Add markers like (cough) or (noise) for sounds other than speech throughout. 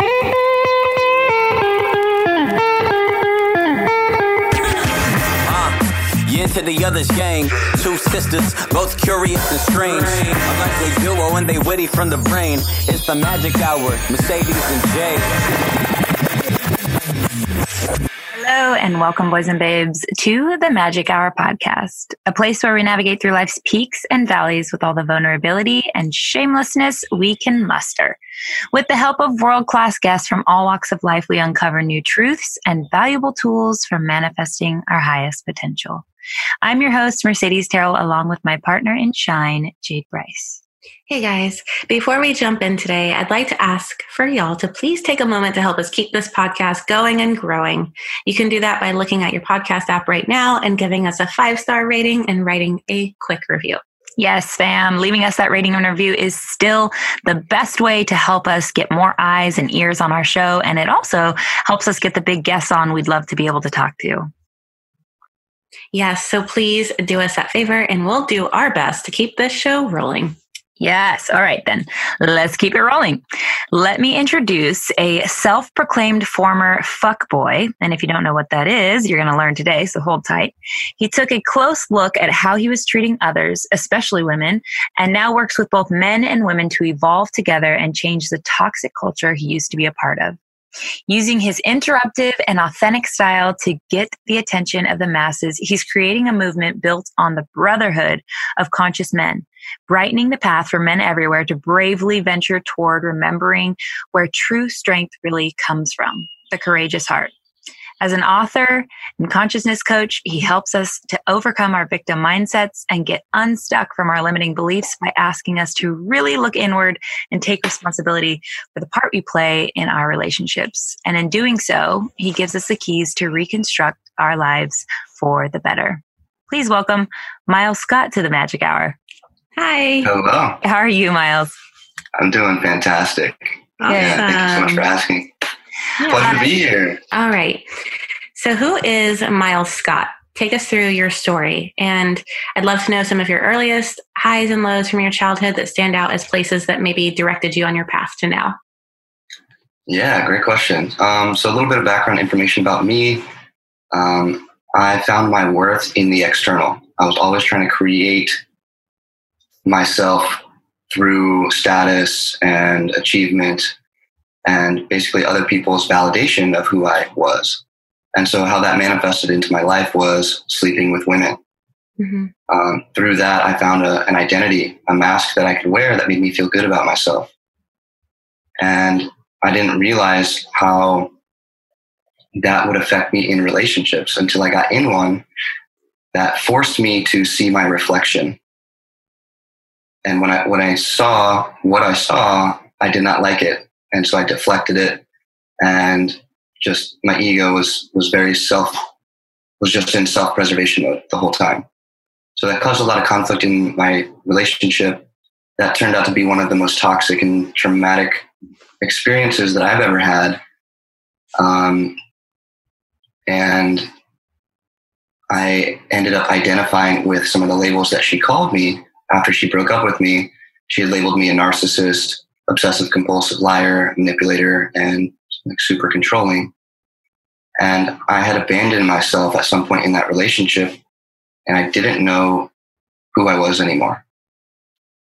Uh, to the other's gang. Two sisters, both curious and strange. A likely duo and they witty from the brain. It's the magic hour, Mercedes and Jay. Hello, and welcome, boys and babes, to the Magic Hour podcast, a place where we navigate through life's peaks and valleys with all the vulnerability and shamelessness we can muster. With the help of world class guests from all walks of life, we uncover new truths and valuable tools for manifesting our highest potential. I'm your host, Mercedes Terrell, along with my partner in shine, Jade Bryce. Hey guys, before we jump in today, I'd like to ask for y'all to please take a moment to help us keep this podcast going and growing. You can do that by looking at your podcast app right now and giving us a five star rating and writing a quick review. Yes, fam. Leaving us that rating and review is still the best way to help us get more eyes and ears on our show. And it also helps us get the big guests on we'd love to be able to talk to. Yes, so please do us that favor and we'll do our best to keep this show rolling. Yes. All right, then. Let's keep it rolling. Let me introduce a self proclaimed former fuckboy. And if you don't know what that is, you're going to learn today, so hold tight. He took a close look at how he was treating others, especially women, and now works with both men and women to evolve together and change the toxic culture he used to be a part of using his interruptive and authentic style to get the attention of the masses. He's creating a movement built on the brotherhood of conscious men, brightening the path for men everywhere to bravely venture toward remembering where true strength really comes from the courageous heart. As an author and consciousness coach, he helps us to overcome our victim mindsets and get unstuck from our limiting beliefs by asking us to really look inward and take responsibility for the part we play in our relationships. And in doing so, he gives us the keys to reconstruct our lives for the better. Please welcome Myles Scott to the Magic Hour. Hi. Hello. How are you, Myles? I'm doing fantastic. Awesome. Yeah, thank you so much for um, asking. Pleasure to be here. All right. So, who is Myles Scott? Take us through your story. And I'd love to know some of your earliest highs and lows from your childhood that stand out as places that maybe directed you on your path to now. Yeah, great question. Um, so, a little bit of background information about me. Um, I found my worth in the external. I was always trying to create myself through status and achievement and basically other people's validation of who I was. And so, how that manifested into my life was sleeping with women. Mm-hmm. Um, through that, I found a, an identity, a mask that I could wear that made me feel good about myself. And I didn't realize how that would affect me in relationships until I got in one that forced me to see my reflection. And when I when I saw what I saw, I did not like it and so I deflected it, and just my ego was was very self was just in self preservation mode the whole time. So that caused a lot of conflict in my relationship. That turned out to be one of the most toxic and traumatic experiences that I've ever had. Um, and I ended up identifying with some of the labels that she called me after she broke up with me. She had labeled me a narcissist, obsessive compulsive liar, manipulator, and like super controlling. And I had abandoned myself at some point in that relationship, and I didn't know who I was anymore.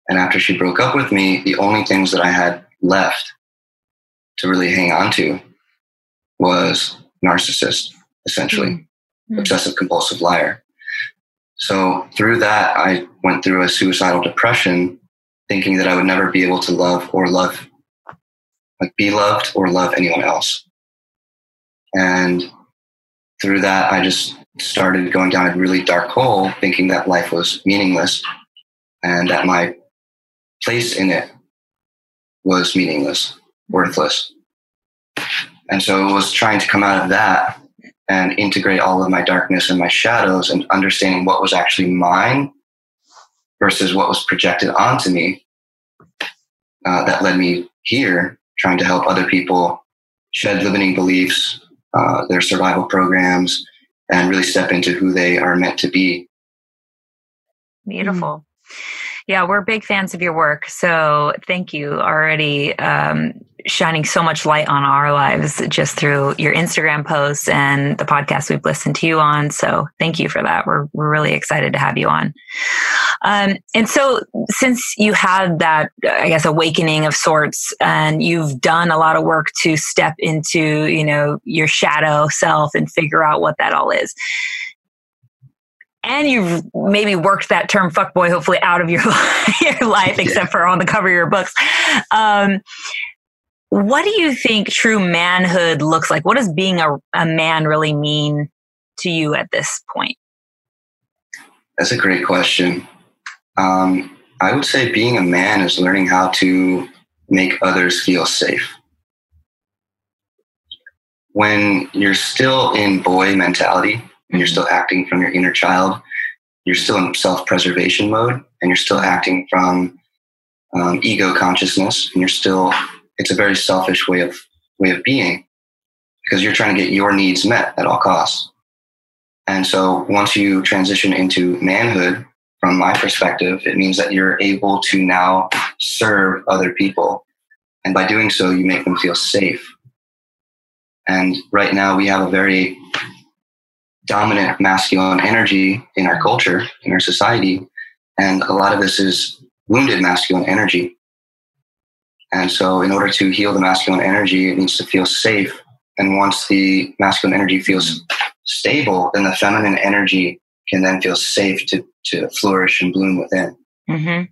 And after she broke up with me, the only things that I had left to really hang on to was narcissist, essentially, mm-hmm. obsessive compulsive liar. So through that, I went through a suicidal depression thinking that I would never be able to love or love, like be loved or love anyone else. And through that, I just started going down a really dark hole, thinking that life was meaningless and that my place in it was meaningless, worthless. And so it was trying to come out of that and integrate all of my darkness and my shadows and understanding what was actually mine versus what was projected onto me uh, that led me here trying to help other people shed limiting beliefs uh, their survival programs and really step into who they are meant to be. Beautiful Yeah, we're big fans of your work. So thank you already um, shining so much light on our lives just through your Instagram posts and the podcast we've listened to you on. So thank you for that. We're, we're really excited to have you on. Um, and so since you had that, I guess, awakening of sorts and you've done a lot of work to step into, you know, your shadow self and figure out what that all is and you've maybe worked that term fuckboy hopefully out of your, (laughs) your life, except for on the cover of your books. Um, what do you think true manhood looks like? What does being a, a man really mean to you at this point? That's a great question. Um, I would say being a man is learning how to make others feel safe. When you're still in boy mentality, and you're still acting from your inner child, you're still in self preservation mode and you're still acting from um, ego consciousness and you're still, it's a very selfish way of, way of being because you're trying to get your needs met at all costs. And so once you transition into manhood, from my perspective, it means that you're able to now serve other people. And by doing so, you make them feel safe. And right now, we have a very dominant masculine energy in our culture, in our society. And a lot of this is wounded masculine energy. And so, in order to heal the masculine energy, it needs to feel safe. And once the masculine energy feels stable, then the feminine energy can then feel safe to, to flourish and bloom within. Mm-hmm.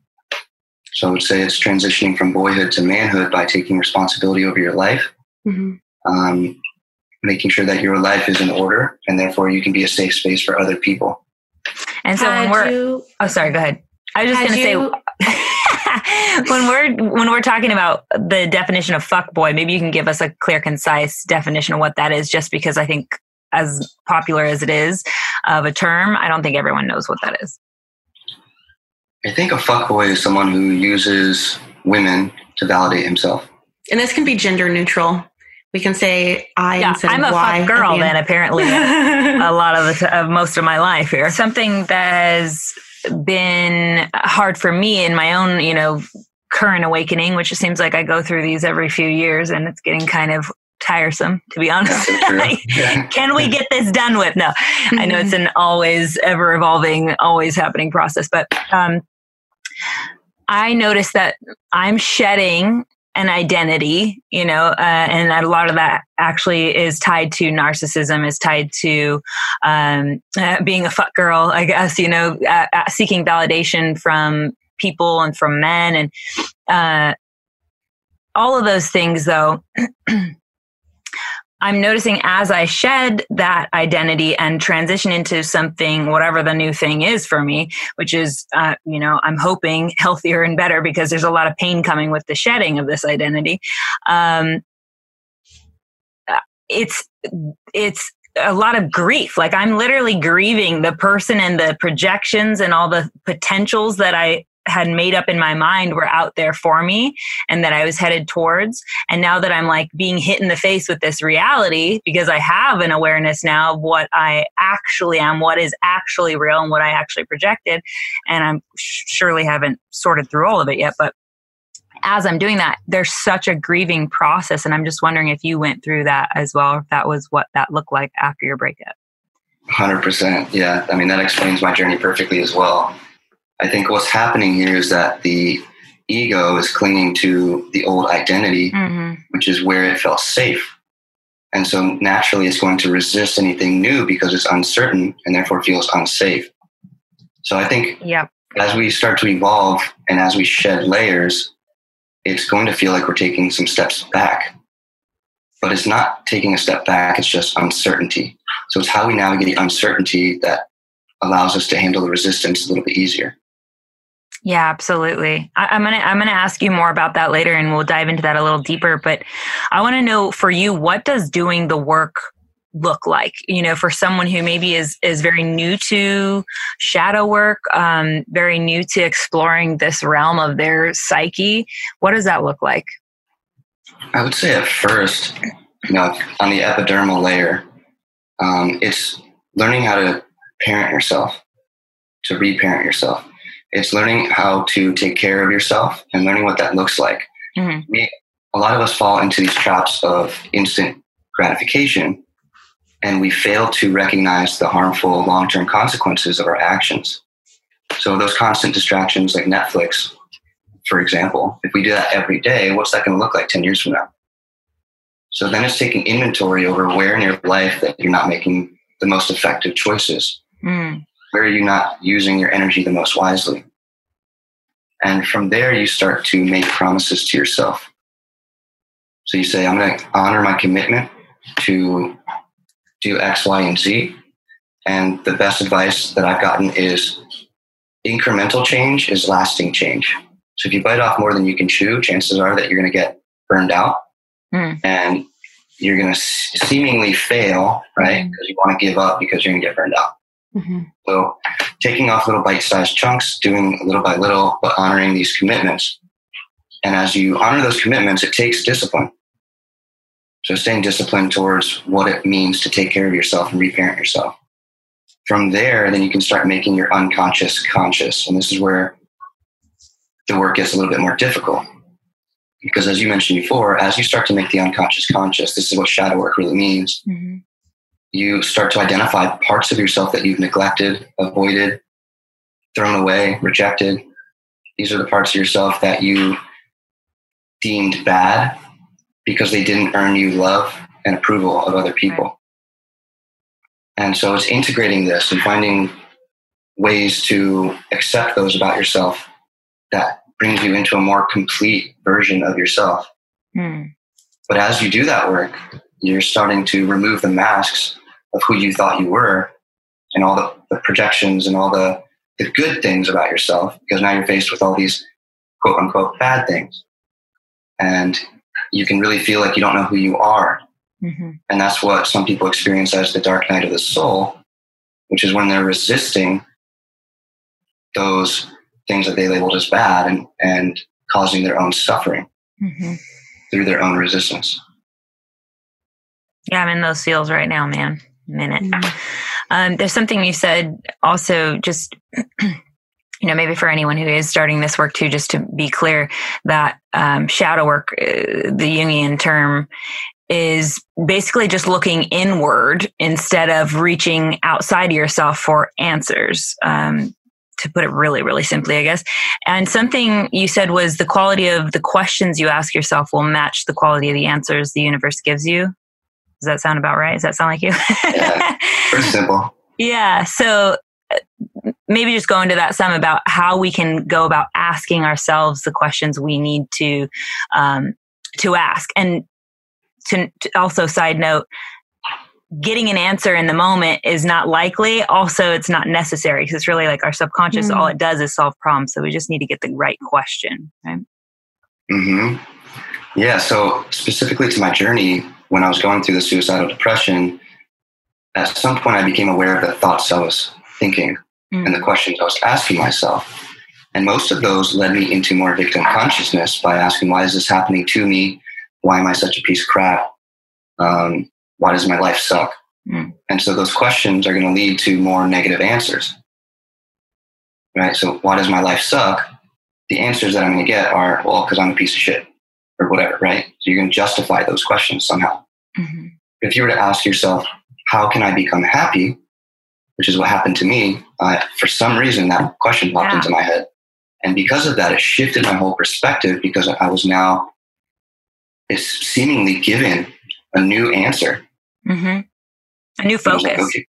So, I would say it's transitioning from boyhood to manhood by taking responsibility over your life. Mm-hmm. Um, making sure that your life is in order and therefore you can be a safe space for other people. And so when we're you, oh sorry, go ahead. I was just going to say (laughs) when we're when we're talking about the definition of fuck boy, maybe you can give us a clear concise definition of what that is just because I think as popular as it is of a term, I don't think everyone knows what that is. I think a fuck boy is someone who uses women to validate himself. And this can be gender neutral we can say I yeah, instead I'm of a Y fuck girl then apparently a (laughs) lot of the t- of most of my life here. Something that has been hard for me in my own, you know, current awakening, which it seems like I go through these every few years and it's getting kind of tiresome to be honest. (laughs) Can we get this done with? No. I know it's an always ever evolving, always happening process, but um I noticed that I'm shedding an identity, you know, uh, and a lot of that actually is tied to narcissism, is tied to um, uh, being a fuck girl, I guess, you know, uh, uh seeking validation from people and from men. And uh, all of those things, though, (clears throat) I'm noticing as I shed that identity and transition into something, whatever the new thing is for me, which is, uh, you know, I'm hoping (laughs) healthier and better because there's a lot of pain coming with the shedding of this identity. Um, uh, it's, it's, a lot of grief. Like I'm literally grieving the person and the projections and all the potentials that I had made up in my mind were out there for me and that I was headed towards. And now that I'm like being hit in the face with this reality because I have an awareness now of what I actually am, what is actually real and what I actually projected. And I'm surely haven't sorted through all of it yet, but as I'm doing that, there's such a grieving process. And I'm just wondering if you went through that as well, if that was what that looked like after your breakup. 100%. Yeah. I mean, that explains my journey perfectly as well. I think what's happening here is that the ego is clinging to the old identity, mm-hmm. which is where it felt safe. And so naturally it's going to resist anything new because it's uncertain and therefore feels unsafe. So I think yep. as we start to evolve and as we shed layers, it's going to feel like we're taking some steps back. But it's not taking a step back, it's just uncertainty. So it's how we navigate the uncertainty that allows us to handle the resistance a little bit easier. Yeah, absolutely. I, am gonna I'm gonna ask you more about that later, and we'll dive into that a little deeper. But I want to know for you, what does doing the work look like? You know, for someone who maybe is is very new to shadow work, um, very new to exploring this realm of their psyche. What does that look like? I would say at first, you know, on the epidermal layer, um, it's learning how to parent yourself, to reparent yourself It's learning how to take care of yourself and learning what that looks like. Mhm. We, a lot of us fall into these traps of instant gratification and we fail to recognize the harmful long term consequences of our actions. So, those constant distractions like Netflix, for example, if we do that every day, what's that going to look like 10 years from now? So, then it's taking inventory over where in your life that you're not making the most effective choices. Mm. Where are you not using your energy the most wisely? And from there, you start to make promises to yourself. So you say, I'm going to honor my commitment to do X, Y, and Z. And the best advice that I've gotten is incremental change is lasting change. So if you bite off more than you can chew, chances are that you're going to get burned out Mm. and you're going to seemingly fail, right? Because you want to give up because you're going to get burned out. Mhm. So taking off little bite-sized chunks, doing little by little, but honoring these commitments. And as you honor those commitments, it takes discipline. So staying disciplined towards what it means to take care of yourself and reparent yourself. From there, then you can start making your unconscious conscious. And this is where the work gets a little bit more difficult. Because as you mentioned before, as you start to make the unconscious conscious, this is what shadow work really means Mhm. You start to identify parts of yourself that you've neglected, avoided, thrown away, rejected. These are the parts of yourself that you deemed bad because they didn't earn you love and approval of other people. And so it's integrating this and finding ways to accept those about yourself that brings you into a more complete version of yourself. Mm. But as you do that work, you're starting to remove the masks of who you thought you were and all the, the projections and all the, the good things about yourself because now you're faced with all these quote unquote bad things. And you can really feel like you don't know who you are. Mhm. And that's what some people experience as the dark night of the soul, which is when they're resisting those things that they labeled as bad and, and causing their own suffering Mhm. through their own resistance. Yeah, I'm in those feels right now, man. Minute. Mhm. Um, there's something you said also, just (clears throat) you know, maybe for anyone who is starting this work too, just to be clear that um, shadow work, uh, the Jungian term, is basically just looking inward instead of reaching outside of yourself for answers. Um, to put it really, really simply, I guess. And something you said was the quality of the questions you ask yourself will match the quality of the answers the universe gives you. Does that sound about right? Does that sound like you? Yeah. Pretty simple. (laughs) Yeah. So uh, maybe just go into that some about how we can go about asking ourselves the questions we need to um, to ask, and to, to also side note, getting an answer in the moment is not likely. Also, it's not necessary because it's really like our subconscious. Mm. All it does is solve problems. So we just need to get the right question. Right. hmm Yeah. So specifically to my journey, when I was going through the suicidal depression, at some point I became aware of the thoughts I was thinking Mm. and the questions I was asking myself. And most of those led me into more victim consciousness by asking, why is this happening to me? Why am I such a piece of crap? Um, why does my life suck? Mm. And so those questions are going to lead to more negative answers. Right? So why does my life suck? The answers that I'm going to get are, well, because I'm a piece of shit or whatever, right? So you're going to justify those questions somehow. Mhm. If you were to ask yourself, how can I become happy? Which is what happened to me. Uh, for some reason, that question popped Yeah. into my head. And because of that, it shifted my whole perspective because I was now is seemingly given a new answer. Mhm. A new was like, focus. okay.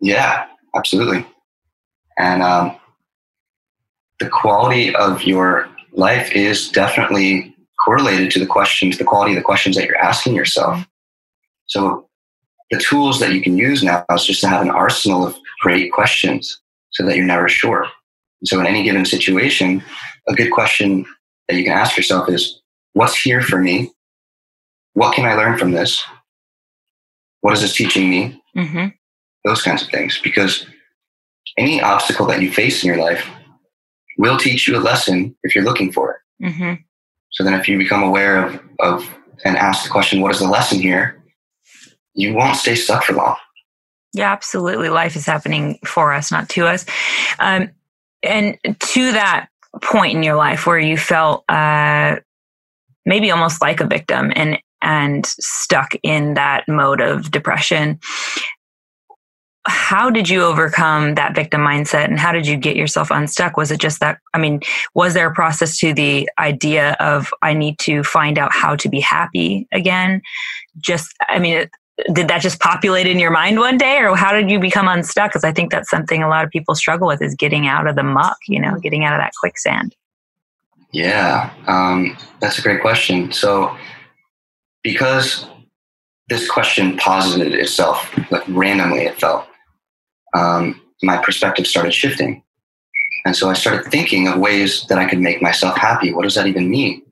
Yeah, absolutely. And um, the quality of your life is definitely correlated to the questions, the quality of the questions that you're asking yourself. So the tools that you can use now is just to have an arsenal of great questions so that you're never sure. So in any given situation, a good question that you can ask yourself is, what's here for me? What can I learn from this? What is this teaching me? hmm those kinds of things because any obstacle that you face in your life will teach you a lesson if you're looking for it hmm so then if you become aware of, of and ask the question what is the lesson here you won't stay stuck for long Yeah, absolutely. Life is happening for us, not to us. Um, and to that point in your life where you felt uh, maybe almost like a victim and and stuck in that mode of depression how did you overcome that victim mindset and how did you get yourself unstuck? Was it just that i mean was there a process to the idea of i need to find out how to be happy again just i mean did that just populate in your mind one day or how did you become unstuck? Because i think that's something a lot of people struggle with is getting out of the muck you know getting out of that quicksand. Yeah um, that's a great question. So because this question posited itself like randomly it felt um, my perspective started shifting and so i started thinking of ways that i could make myself happy what does that even mean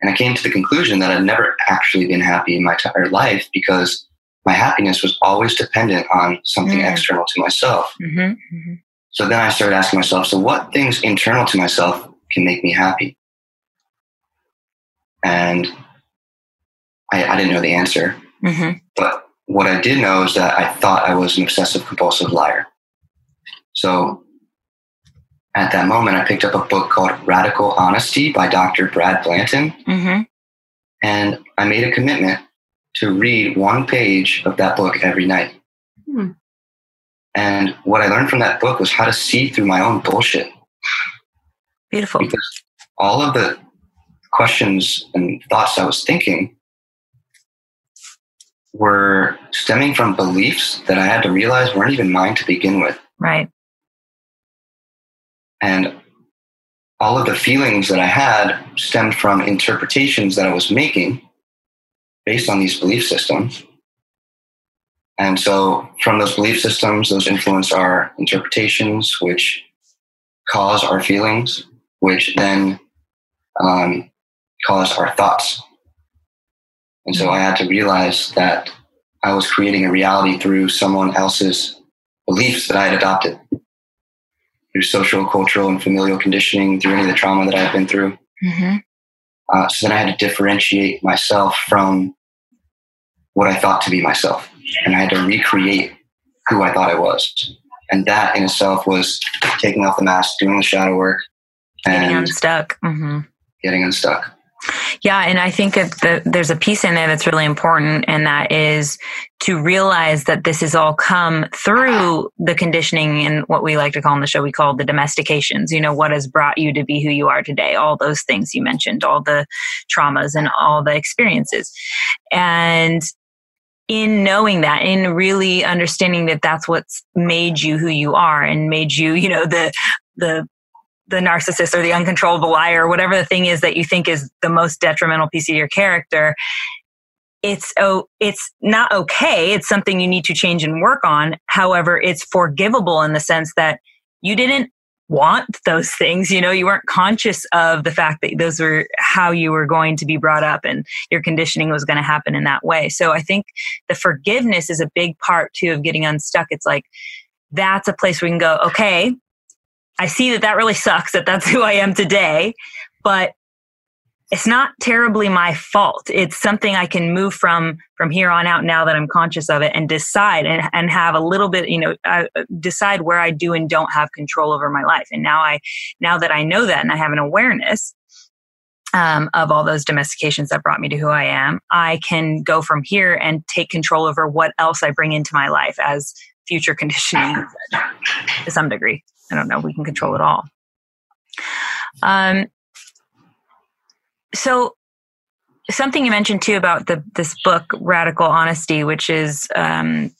and i came to the conclusion that i'd never actually been happy in my entire life because my happiness was always dependent on something mm-hmm. external to myself mm-hmm. Mm-hmm. so then i started asking myself so what things internal to myself can make me happy and I, I didn't know the answer. Mm-hmm. But what I did know is that I thought I was an obsessive compulsive liar. So at that moment, I picked up a book called Radical Honesty by Dr. Brad Blanton. Mm-hmm. And I made a commitment to read one page of that book every night. Mm. And what I learned from that book was how to see through my own bullshit. Beautiful. Because all of the questions and thoughts I was thinking were stemming from beliefs that I had to realize weren't even mine to begin with. Right. And all of the feelings that I had stemmed from interpretations that I was making based on these belief systems. And so, from those belief systems, those influence our interpretations, which cause our feelings, which then um, cause our thoughts. And so I had to realize that I was creating a reality through someone else's beliefs that I had adopted through social, cultural, and familial conditioning, through any of the trauma that I've been through. Mm-hmm. Uh, so then I had to differentiate myself from what I thought to be myself. And I had to recreate who I thought I was. And that in itself was taking off the mask, doing the shadow work, and getting unstuck. Mm-hmm. Getting unstuck. Yeah, and I think that there's a piece in there that's really important, and that is to realize that this has all come through the conditioning and what we like to call in the show, we call the domestications. You know, what has brought you to be who you are today, all those things you mentioned, all the traumas and all the experiences. And in knowing that, in really understanding that that's what's made you who you are and made you, you know, the the the narcissist or the uncontrollable liar whatever the thing is that you think is the most detrimental piece of your character it's oh it's not okay. It's something you need to change and work on. However it's forgivable in the sense that you didn't want those things. You know you weren't conscious of the fact that those were how you were going to be brought up and your conditioning was going to happen in that way. So i think the forgiveness is a big part too of getting unstuck. It's like that's a place we can go okay I see that that really sucks that that's (laughs) who I am today, but it's not terribly my fault. It's something I can move from from here on out now that I'm conscious of it and decide and, and have a little bit, you know, I decide where I do and don't have control over my life. And now I, now that I know that and I have an awareness um, of all those domestications that brought me to who I am, I can go from here and take control over what else I bring into my life as future conditioning (laughs) to some degree. I don't know. We can control it all. Um, so something you mentioned too about the this book, Radical Honesty, which is um,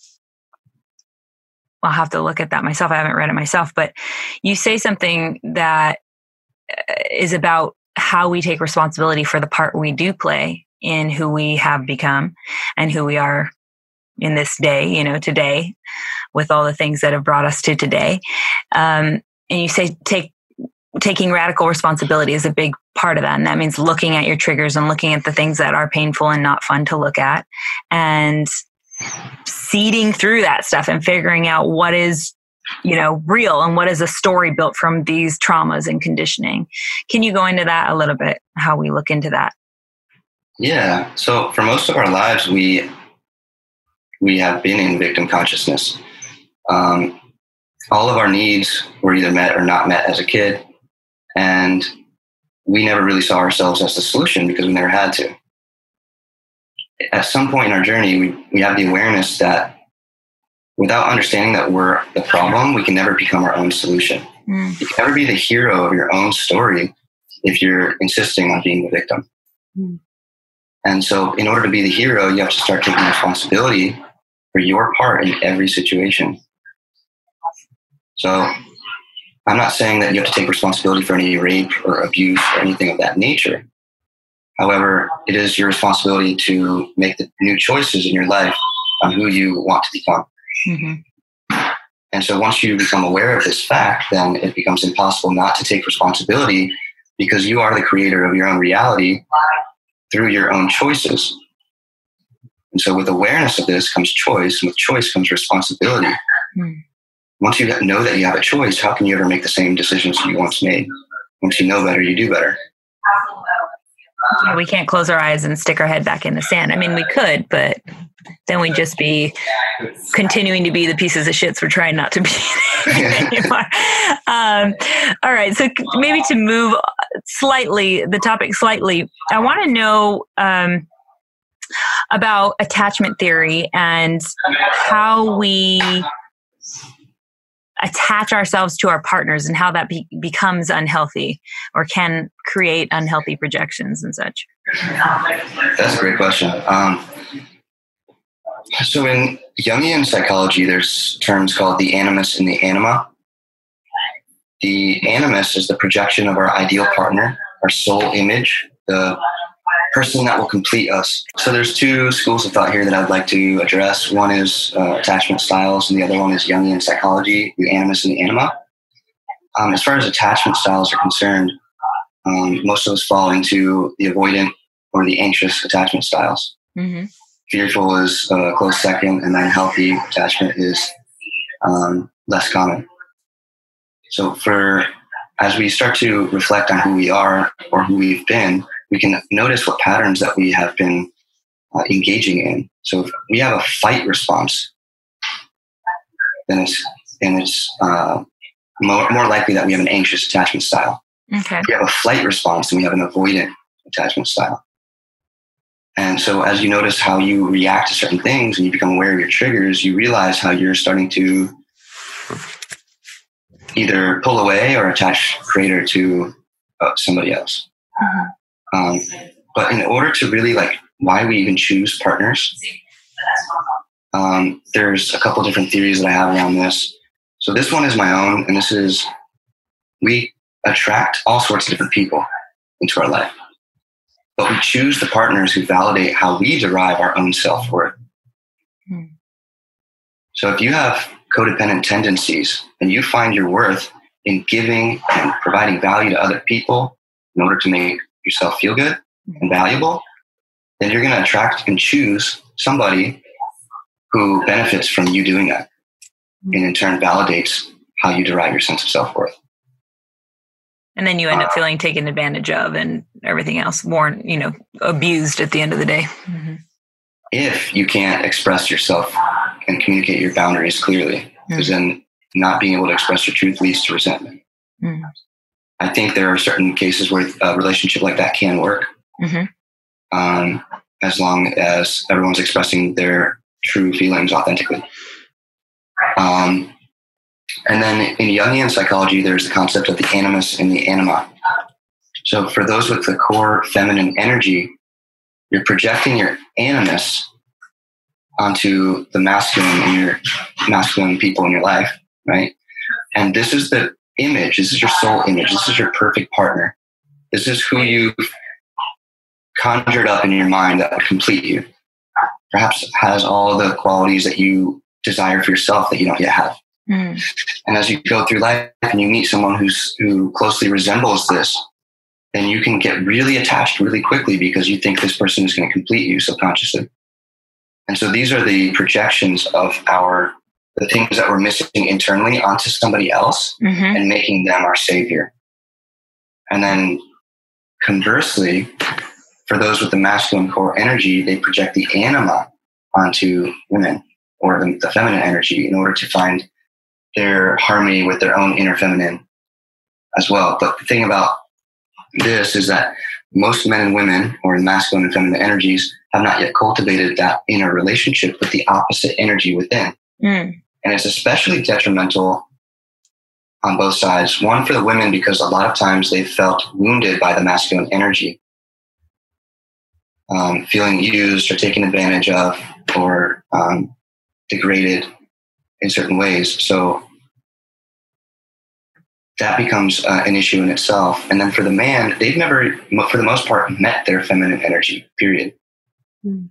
I'll have to look at that myself. I haven't read it myself, but you say something that uh, about how we take responsibility for the part we do play in who we have become and who we are in this day, you know, today with all the things that have brought us to today. Um, and you say take taking radical responsibility is a big part of that. And that means looking at your triggers and looking at the things that are painful and not fun to look at and seeding through that stuff and figuring out what is you know real and what is a story built from these traumas and conditioning can you go into that a little bit how we look into that yeah so for most of our lives we we have been in victim consciousness um, all of our needs were either met or not met as a kid. And we never really saw ourselves as the solution because we never had to. At some point in our journey, we, we have the awareness that without understanding that we're the problem, we can never become our own solution. Mm. You can never be the hero of your own story if you're insisting on being the victim. Mm. And so, in order to be the hero, you have to start taking responsibility for your part in every situation. So, I'm not saying that you have to take responsibility for any rape or abuse or anything of that nature. However, it is your responsibility to make the new choices in your life on who you want to become. Mm-hmm. And so once you become aware of this fact, then it becomes impossible not to take responsibility because you are the creator of your own reality through your own choices. And so with awareness of this comes choice, and with choice comes responsibility. Mm. Once you know that you have a choice, how can you ever make the same decisions you once made? Once you know better, you do better. Yeah, we can't close our eyes and stick our head back in the sand. I mean, we could, but then we'd just be continuing to be the pieces of shits we're trying not to be (laughs) anymore. Um, all right. So maybe to move slightly, the topic slightly, I want to know um, about attachment theory and how we attach ourselves to our partners and how that be- becomes unhealthy or can create unhealthy projections and such? That's a great question. Um, so in Jungian psychology, there's terms called the animus and the anima. The animus is the projection of our ideal partner, our soul image, the person that will complete us. So there's two schools of thought here that I'd like to address. One is uh, attachment styles, and the other one is Jungian psychology, the animus and the anima. Um, as far as attachment styles are concerned, um, most of us fall into the avoidant or the anxious attachment styles. Mm-hmm. Fearful is a close second, and then healthy attachment is um, less common. So, for as we start to reflect on who we are or who we've been, we can notice what patterns that we have been uh, engaging in. So if we have a fight response, then it's and it's uh, more, more likely that we have an anxious attachment style. Okay. If we have a flight response, then we have an avoidant attachment style. And so, as you notice how you react to certain things and you become aware of your triggers, you realize how you're starting to either pull away or attach greater to uh, somebody else. Uh-huh. Um, but in order to really like why we even choose partners, um, there's a couple different theories that I have around this. So this one is my own, and this is we attract all sorts of different people into our life, but we choose the partners who validate how we derive our own self worth. Hmm. So if you have codependent tendencies and you find your worth in giving and providing value to other people in order to make yourself feel good and valuable, then you're going to attract and choose somebody who benefits from you doing that and in turn validates how you derive your sense of self-worth and then you end up uh, feeling taken advantage of and everything else worn you know abused at the end of the day mm-hmm. if you can't express yourself and communicate your boundaries clearly because mm-hmm. then not being able to express your truth leads to resentment mm-hmm. I think there are certain cases where a relationship like that can work, mm-hmm. um, as long as everyone's expressing their true feelings authentically. Um, and then in Jungian psychology, there's the concept of the animus and the anima. So for those with the core feminine energy, you're projecting your animus onto the masculine and your masculine people in your life, right? And this is the image. This is your soul image. This is your perfect partner. This is who you conjured up in your mind that would complete you. Perhaps has all the qualities that you desire for yourself that you don't yet have. Mm. And as you go through life and you meet someone who's who closely resembles this, then you can get really attached really quickly because you think this person is going to complete you subconsciously. And so these are the projections of our the things that we're missing internally onto somebody else mm-hmm. and making them our savior. And then conversely, for those with the masculine core energy, they project the anima onto women or the, the feminine energy in order to find their harmony with their own inner feminine as well. But the thing about this is that most men and women, or masculine and feminine energies, have not yet cultivated that inner relationship with the opposite energy within. Mm. And it's especially detrimental on both sides. One for the women, because a lot of times they felt wounded by the masculine energy, um, feeling used or taken advantage of or um, degraded in certain ways. So that becomes uh, an issue in itself. And then for the man, they've never, for the most part, met their feminine energy, period. Mm.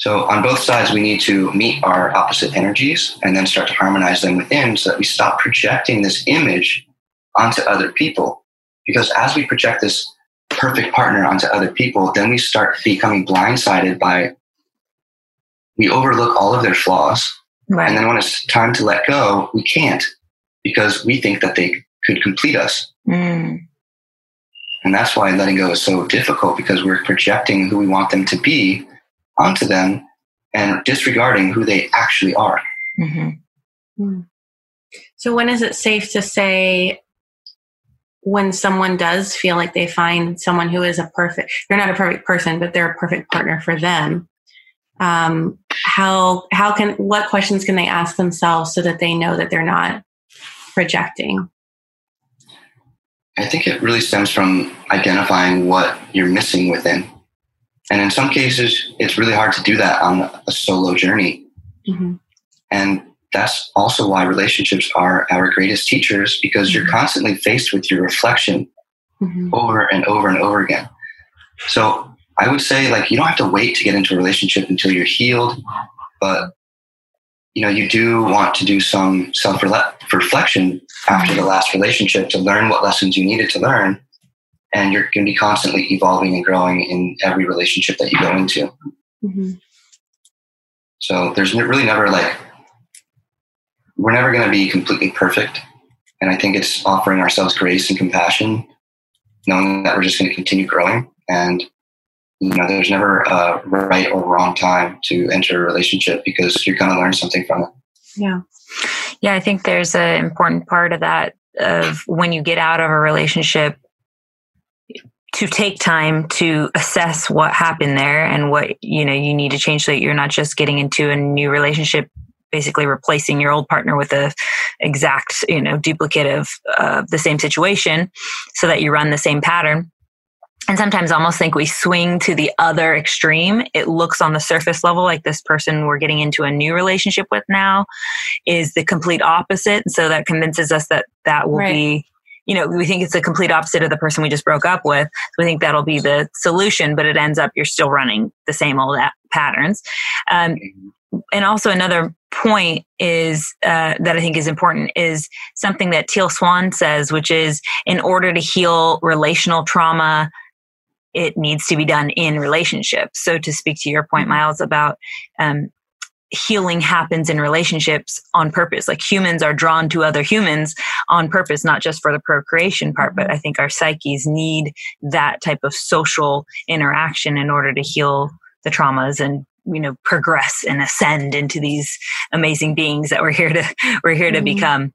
So on both sides, we need to meet our opposite energies and then start to harmonize them within so that we stop projecting this image onto other people. Because as we project this perfect partner onto other people, then we start becoming blindsided by, we overlook all of their flaws. Right. And then when it's time to let go, we can't because we think that they could complete us. Mm. And that's why letting go is so difficult because we're projecting who we want them to be onto them and disregarding who they actually are. Mm-hmm. Mm. So, when is it safe to say when someone does feel like they find someone who is a perfect, they're not a perfect person, but they're a perfect partner for them? Um, how how can what questions can they ask themselves so that they know that they're not projecting? I think it really stems from identifying what you're missing within. And in some cases, it's really hard to do that on a solo journey. Mm-hmm. And that's also why relationships are our greatest teachers because mm-hmm. you're constantly faced with your reflection mm-hmm. over and over and over again. So I would say, like, you don't have to wait to get into a relationship until you're healed, but you know, you do want to do some self reflection after the last relationship to learn what lessons you needed to learn and you're going to be constantly evolving and growing in every relationship that you go into. Mm-hmm. So there's really never like, we're never going to be completely perfect. And I think it's offering ourselves grace and compassion, knowing that we're just going to continue growing. And, you know, there's never a right or wrong time to enter a relationship because you're going to learn something from it. Yeah. Yeah. I think there's an important part of that of when you get out of a relationship, to take time to assess what happened there and what you know you need to change so that you're not just getting into a new relationship basically replacing your old partner with a exact you know duplicate of uh, the same situation so that you run the same pattern and sometimes almost think we swing to the other extreme. It looks on the surface level like this person we're getting into a new relationship with now is the complete opposite. So that convinces us that that will right. be you know, we think it's the complete opposite of the person we just broke up with. So we think that'll be the solution, but it ends up you're still running the same old patterns. Um, and also another point is uh, that I think is important is something that Teal Swan says, which is in order to heal relational trauma, it needs to be done in relationships. So to speak to your point, mm-hmm. Myles, about um, healing happens in relationships on purpose. Like humans are drawn to other humans on purpose, not just for the procreation part, but mm-hmm. I think our psyches need that type of social interaction in order to heal the traumas and you know progress and ascend into these amazing beings that we're here to (laughs) we're here to mm-hmm. become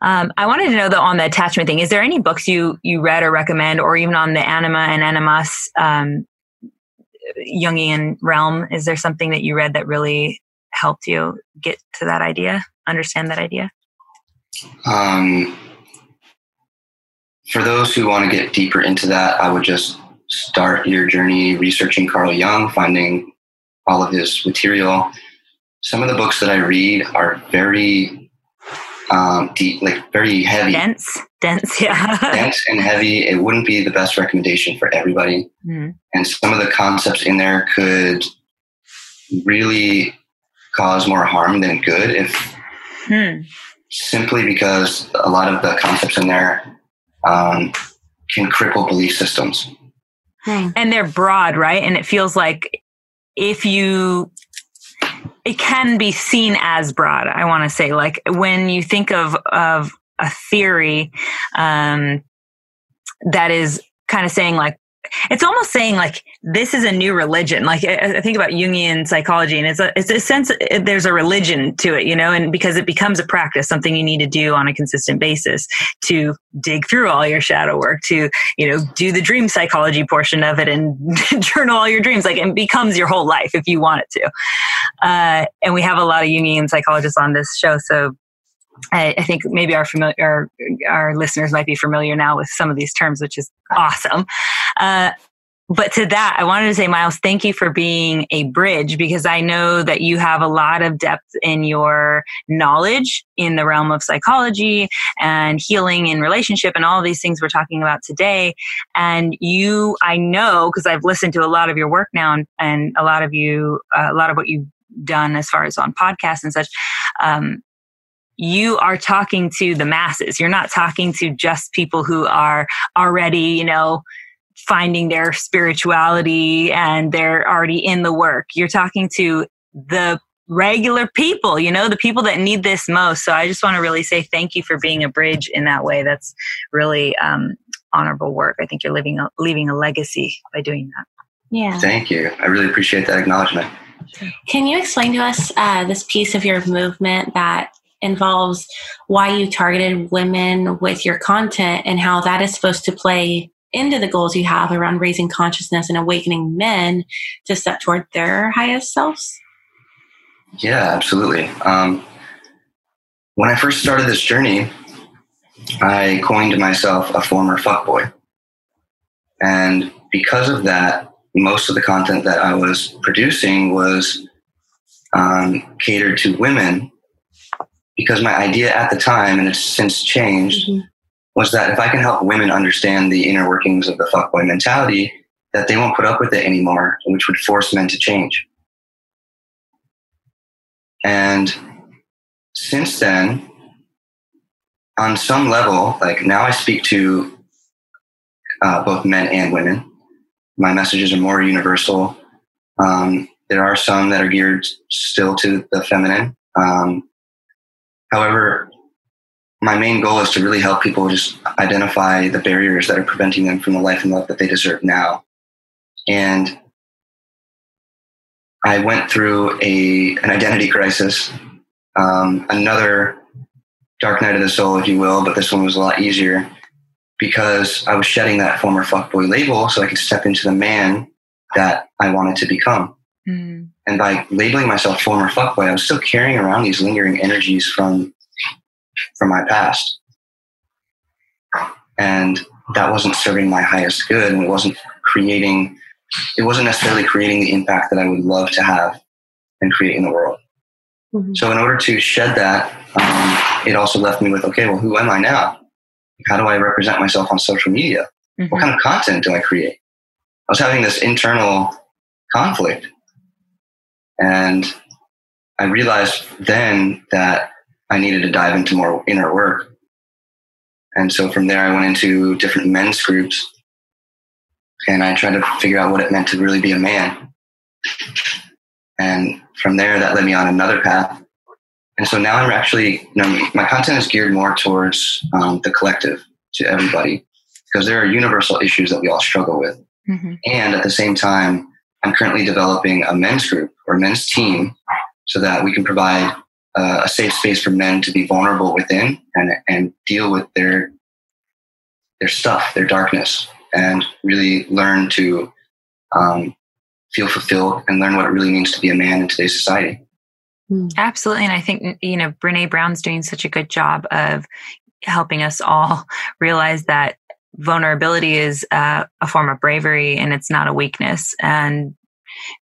um, I wanted to know though on the attachment thing. Is there any books you you read or recommend, or even on the anima and animus um, Jungian realm, is there something that you read that really helped you get to that idea, understand that idea? Um, for those who want to get deeper into that, I would just start your journey researching Carl Jung, finding all of his material. Some of the books that I read are very um, deep, like very heavy. Dense, dense, (laughs) yeah. dense and heavy. It wouldn't be the best recommendation for everybody. Mm. And some of the concepts in there could really cause more harm than good if hmm. simply because a lot of the concepts in there um, can cripple belief systems. Hmm. And they're broad, right? And it feels like if you it can be seen as broad. I want to say, like when you think of of a theory um, that is kind of saying like it's almost saying like this is a new religion. Like I, think about Jungian psychology, and it's a it's a sense there's a religion to it, you know, and because it becomes a practice, something you need to do on a consistent basis to dig through all your shadow work, to you know do the dream psychology portion of it, and (laughs) journal all your dreams. Like it becomes your whole life if you want it to. Uh, and we have a lot of Jungian psychologists on this show, so I, I, think maybe our familiar our, our, listeners might be familiar now with some of these terms, which is awesome. Uh, but to that, I wanted to say, Myles, thank you for being a bridge because I know that you have a lot of depth in your knowledge in the realm of psychology and healing in relationship and all these things we're talking about today. And you, I know, because I've listened to a lot of your work now and, and a lot of you, uh, a lot of what you've done as far as on podcasts and such. Um, you are talking to the masses. You're not talking to just people who are already, you know, finding their spirituality and they're already in the work. You're talking to the regular people, you know, the people that need this most. So I just want to really say thank you for being a bridge in that way. That's really um, honorable work. I think you're leaving a, leaving a legacy by doing that. Yeah. Thank you. I really appreciate that acknowledgement. Can you explain to us uh, this piece of your movement that involves why you targeted women with your content and how that is supposed to play into the goals you have around raising consciousness and awakening men to step toward their highest selves? Yeah, absolutely. Um, when I first started this journey, I coined myself a former fuckboy. And because of that, most of the content that I was producing was um, catered to women because my idea at the time, and it's since changed, mm-hmm. was that if I can help women understand the inner workings of the fuckboy mentality, that they won't put up with it anymore, which would force men to change. And since then, on some level, like now I speak to uh, both men and women. My messages are more universal. Um, there are some that are geared still to the feminine. Um, However, my main goal is to really help people just identify the barriers that are preventing them from the life and love that they deserve now. And I went through a an identity crisis, um, another dark night of the soul, if you will, but this one was a lot easier because I was shedding that former fuckboy label so I could step into the man that I wanted to become. Mm. And by labeling myself former fuckboy, I was still carrying around these lingering energies from from my past. And that wasn't serving my highest good and it wasn't creating it wasn't necessarily creating the impact that I would love to have and create in the world. Mm-hmm. So in order to shed that, um, it also left me with, okay, well, who am I now? How do I represent myself on social media? Mm-hmm. What kind of content do I create? I was having this internal conflict and I realized then that I needed to dive into more inner work. And so from there, I went into different men's groups and I tried to figure out what it meant to really be a man. And from there, that led me on another path. And so now I'm actually, you know, my content is geared more towards um, the collective, to everybody, because there are universal issues that we all struggle with. Mm-hmm. And at the same time, I'm currently developing a men's group or men's team so that we can provide uh, a safe space for men to be vulnerable within and, and deal with their their stuff, their darkness, and really learn to um, feel fulfilled and learn what it really means to be a man in today's society. Hmm. Absolutely. And I think, you know, Brene Brown's doing such a good job of helping us all (laughs) realize that vulnerability is uh, a form of bravery and it's not a weakness and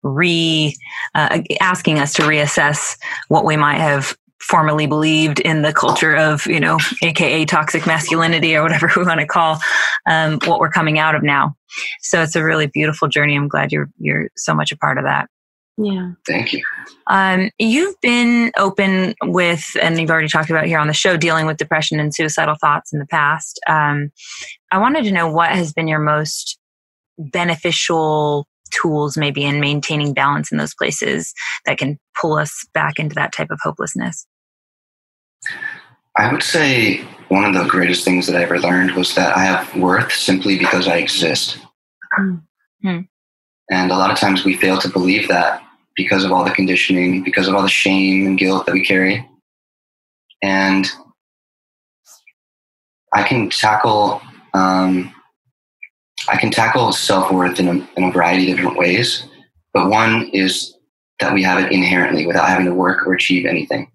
re uh, asking us to reassess what we might have formerly believed in the culture of you know aka toxic masculinity or whatever (laughs) we want to call um, what we're coming out of now so it's a really beautiful journey i'm glad you're you're so much a part of that yeah. Thank you. Um, you've been open with, and you've already talked about here on the show, dealing with depression and suicidal thoughts in the past. Um, I wanted to know what has been your most beneficial tools, maybe in maintaining balance in those places that can pull us back into that type of hopelessness. I would say one of the greatest things that I ever learned was that I have worth simply because I exist. Mm-hmm. And a lot of times we fail to believe that because of all the conditioning, because of all the shame and guilt that we carry. And I can tackle um, I can tackle self worth in a, in a variety of different ways, but one is that we have it inherently without having to work or achieve anything.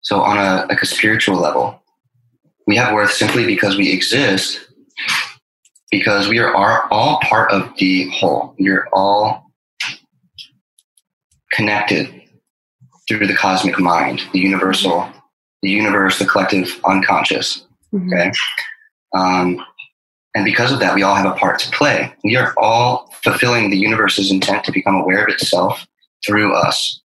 So on a like a spiritual level, we have worth simply because we exist, because we are all part of the whole. We're all connected through the cosmic mind, the universal, the universe, the collective unconscious. Mm-hmm. Okay. Um, and because of that, we all have a part to play. We are all fulfilling the universe's intent to become aware of itself through us.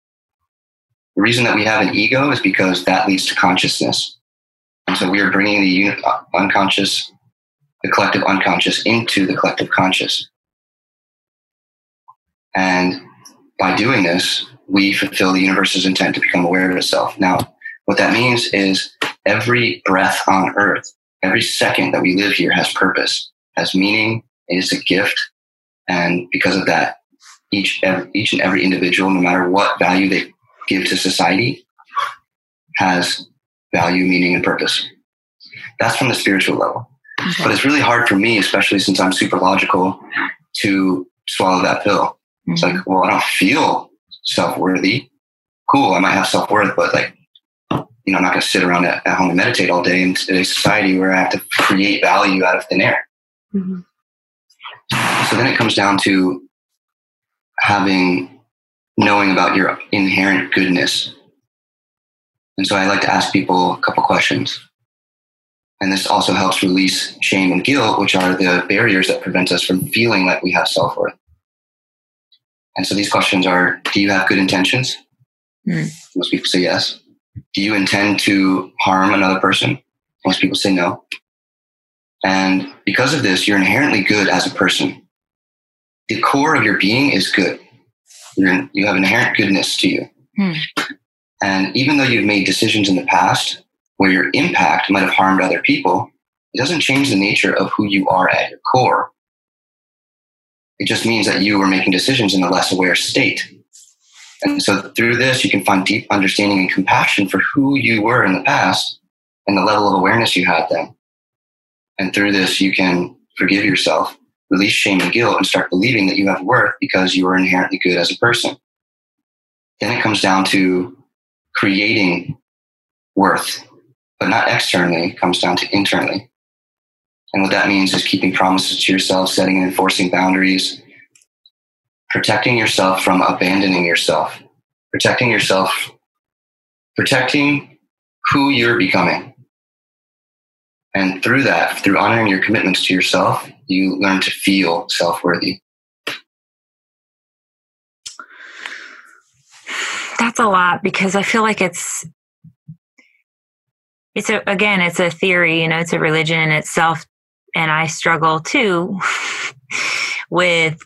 The reason that we have an ego is because that leads to consciousness. And so we are bringing the unconscious, the collective unconscious into the collective conscious. And by doing this, we fulfill the universe's intent to become aware of itself. Now, what that means is every breath on earth, every second that we live here has purpose, has meaning, it is a gift. And because of that, each, every, each and every individual, no matter what value they give to society, has value, meaning, and purpose. That's from the spiritual level. Okay. But it's really hard for me, especially since I'm super logical, to swallow that pill. Mm-hmm. It's like, well, I don't feel self worthy. Cool, I might have self worth, but like, you know, I'm not going to sit around at, at, home and meditate all day in today's society where I have to create value out of thin air. Mm-hmm. So then it comes down to having knowing about your inherent goodness. And so I like to ask people a couple questions. And this also helps release shame and guilt, which are the barriers that prevent us from feeling like we have self worth. And so these questions are Do you have good intentions? Mm. Most people say yes. Do you intend to harm another person? Most people say no. And because of this, you're inherently good as a person. The core of your being is good. You're, you have inherent goodness to you. Hmm. And even though you've made decisions in the past where your impact might have harmed other people, it doesn't change the nature of who you are at your core. It just means that you were making decisions in a less aware state. And so through this, you can find deep understanding and compassion for who you were in the past and the level of awareness you had then. And through this, you can forgive yourself release shame and guilt and start believing that you have worth because you are inherently good as a person. Then it comes down to creating worth, but not externally, it comes down to internally. And what that means is keeping promises to yourself, setting and enforcing boundaries, protecting yourself from abandoning yourself, protecting yourself, protecting who you're becoming. And through that, through honoring your commitments to yourself, you learn to feel self worthy. That's a lot because I feel like it's it's a again it's a theory you know it's a religion in itself and i struggle too (laughs) with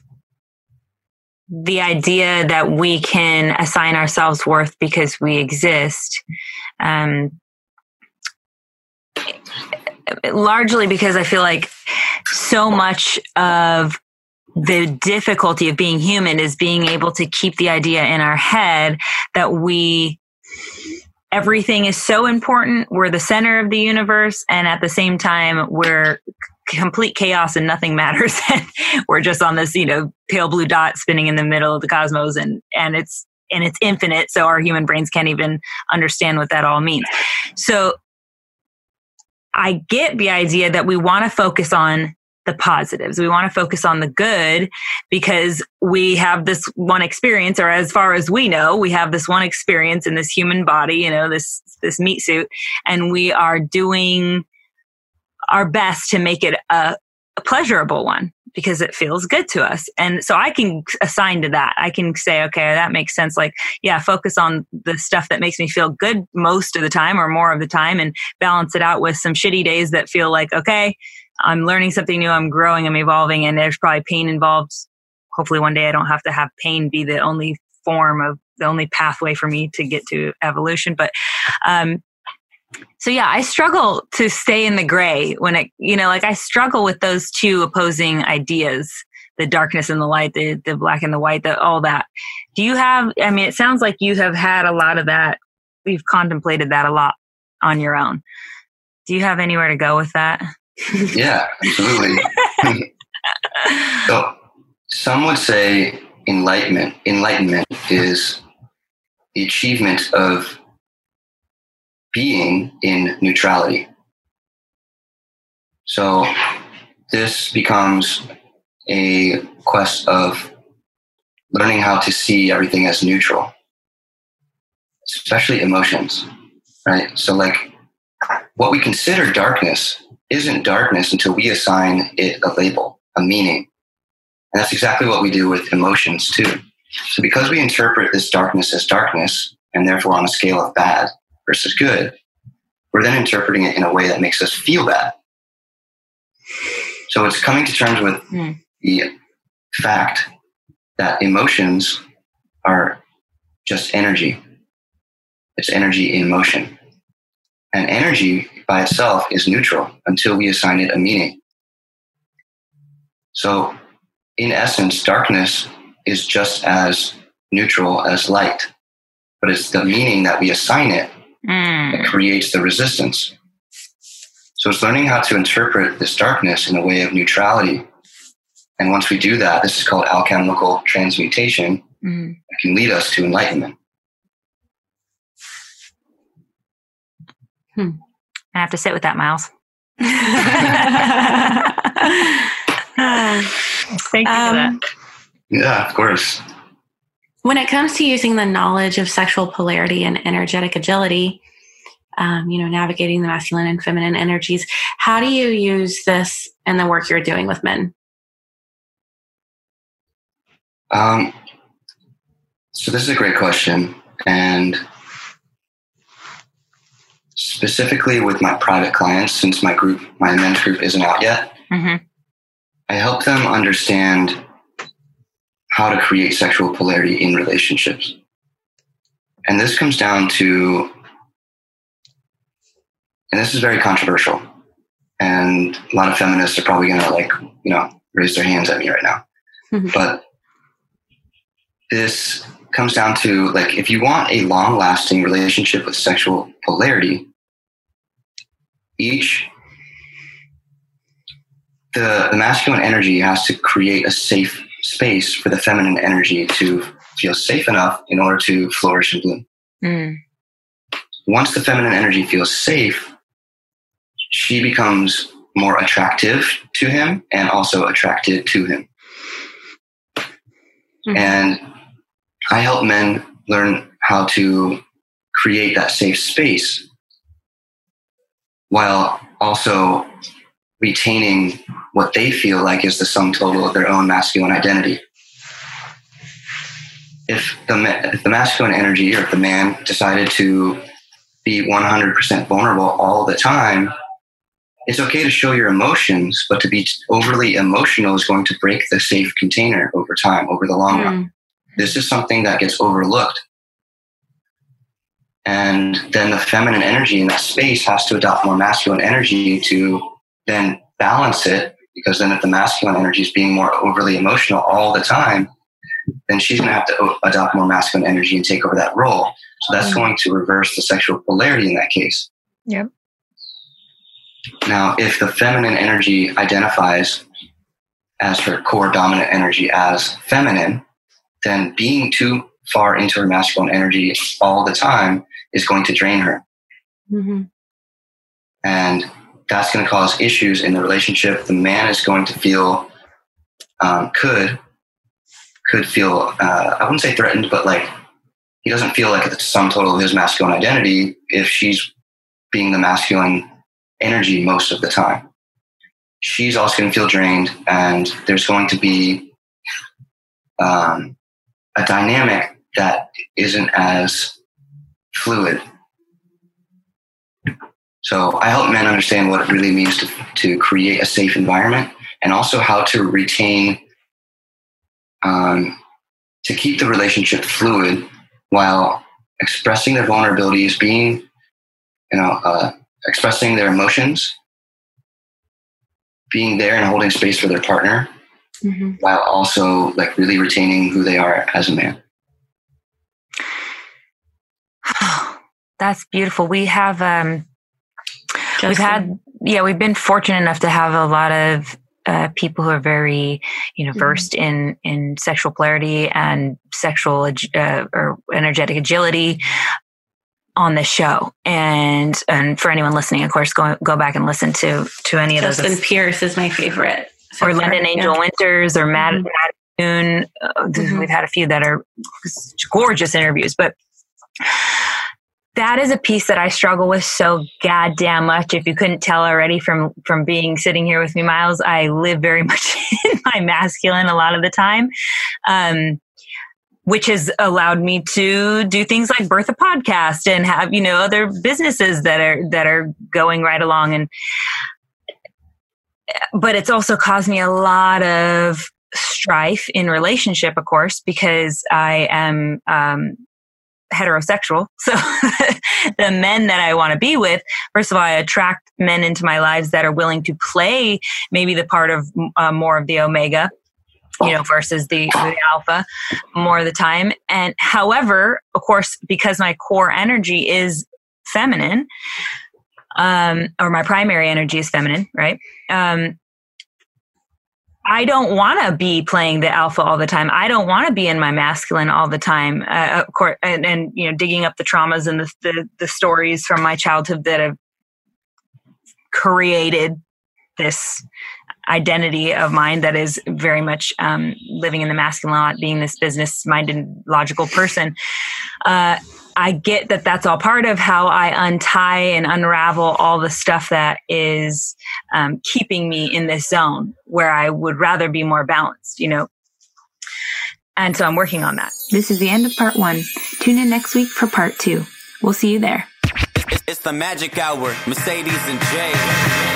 the idea that we can assign ourselves worth because we exist um, largely because I feel like so much of the difficulty of being human is being able to keep the idea in our head that we everything is so important we're the center of the universe and at the same time we're complete chaos and nothing matters (laughs) we're just on this you know pale blue dot spinning in the middle of the cosmos and and it's and it's infinite so our human brains can't even understand what that all means so I get the idea that we want to focus on the positives. We want to focus on the good because we have this one experience, or as far as we know, we have this one experience in this human body, you know, this, this meat suit, and we are doing our best to make it a, a pleasurable one because it feels good to us. And so I can assign to that. I can say, okay, that makes sense. Like, yeah, focus on the stuff that makes me feel good most of the time or more of the time and balance it out with some shitty days that feel like, okay, I'm learning something new, I'm growing, I'm evolving, and there's probably pain involved. Hopefully one day I don't have to have pain be the only form of the only pathway for me to get to evolution. But um, so yeah, I struggle to stay in the gray when it, you know, like I struggle with those two opposing ideas the darkness and the light, the the black and the white, the all that. Do you have? I mean, it sounds like you have had a lot of that. We've contemplated that a lot on your own. Do you have anywhere to go with that? (laughs) yeah, absolutely. (laughs) so, some would say enlightenment. Enlightenment is the achievement of being in neutrality. So, this becomes a quest of learning how to see everything as neutral, especially emotions, right? So, like, what we consider darkness isn't darkness until we assign it a label, a meaning. And that's exactly what we do with emotions, too. So, because we interpret this darkness as darkness, and therefore on a scale of bad versus good, we're then interpreting it in a way that makes us feel bad. So, it's coming to terms with mm. the fact that emotions are just energy. It's energy in motion. And energy by itself is neutral until we assign it a meaning. So, in essence, darkness is just as neutral as light, but it's the meaning that we assign it mm. that creates the resistance. So, it's learning how to interpret this darkness in a way of neutrality. And once we do that, this is called alchemical transmutation, mm. that can lead us to enlightenment. Hmm. I have to sit with that, Myles. (laughs) Thank you um, for that. Yeah, of course. When it comes to using the knowledge of sexual polarity and energetic agility, um, you know, navigating the masculine and feminine energies, how do you use this in the work you're doing with men? Um, so this is a great question, and specifically with my private clients, since my group, my men's group isn't out yet, mm-hmm. I help them understand how to create sexual polarity in relationships. And this comes down to, and this is very controversial. And a lot of feminists are probably going to like, you know, raise their hands at me right now. Mm-hmm. But this comes down to like if you want a long lasting relationship with sexual polarity, each the, the masculine energy has to create a safe space for the feminine energy to feel safe enough in order to flourish and bloom. Mm. Once the feminine energy feels safe, she becomes more attractive to him and also attracted to him. Mm-hmm. And I help men learn how to create that safe space while also retaining what they feel like is the sum total of their own masculine identity. If the, if the masculine energy or if the man decided to be 100% vulnerable all the time, it's okay to show your emotions, but to be overly emotional is going to break the safe container over time, over the long mm. run. This is something that gets overlooked. And then the feminine energy in that space has to adopt more masculine energy to then balance it. Because then if the masculine energy is being more overly emotional all the time, then she's going to have to adopt more masculine energy and take over that role. So that's mm-hmm. going to reverse the sexual polarity in that case. Yep. Now, if the feminine energy identifies as her core dominant energy as feminine, then being too far into her masculine energy all the time is going to drain her. Mm-hmm. And that's going to cause issues in the relationship. The man is going to feel, um, could, could feel, uh, I wouldn't say threatened, but like he doesn't feel like it's the sum total of his masculine identity if she's being the masculine energy most of the time. She's also going to feel drained, and there's going to be um, a dynamic that isn't as fluid. So I help men understand what it really means to, to create a safe environment and also how to retain, um, to keep the relationship fluid while expressing their vulnerabilities, being, you know, uh, expressing their emotions, being there and holding space for their partner, mm-hmm. while also like really retaining who they are as a man. (sighs) That's beautiful. We have um Justin. we've had yeah, we've been fortunate enough to have a lot of uh, people who are very, you know, mm-hmm. versed mm-hmm. in in sexual polarity and sexual uh, or energetic agility on the show. And and for anyone listening, of course, go go back and listen to to any of Justin those. Justin Pierce is my favorite. So or far, London Angel yeah. Winters or Matt, mm-hmm. Matt. Uh, mm-hmm. We've had a few that are gorgeous interviews, but that is a piece that I struggle with so goddamn much. If you couldn't tell already from from being sitting here with me, Myles, I live very (laughs) much in my masculine a lot of the time, um, which has allowed me to do things like birth a podcast and have you know other businesses that are that are going right along. And but it's also caused me a lot of strife in relationship, of course, because I am um, heterosexual. (laughs) So the men that I want to be with, first of all, I attract men into my lives that are willing to play maybe the part of uh, more of the omega, you know, versus the, the alpha more of the time. And however, of course, because my core energy is feminine, um, or my primary energy is feminine, right? Um, I don't want to be playing the alpha all the time. I don't want to be in my masculine all the time. Uh, of course, and, and, you know, digging up the traumas and the, the, the stories from my childhood that have created this identity of mine that is very much um, living in the masculine, being this business-minded, logical person. Uh, I get that that's all part of how I untie and unravel all the stuff that is um, keeping me in this zone where I would rather be more balanced, you know. And so I'm working on that. This is the end of part one. Tune in next week for part two. We'll see you there. It's the magic hour, Mercedes and Jay.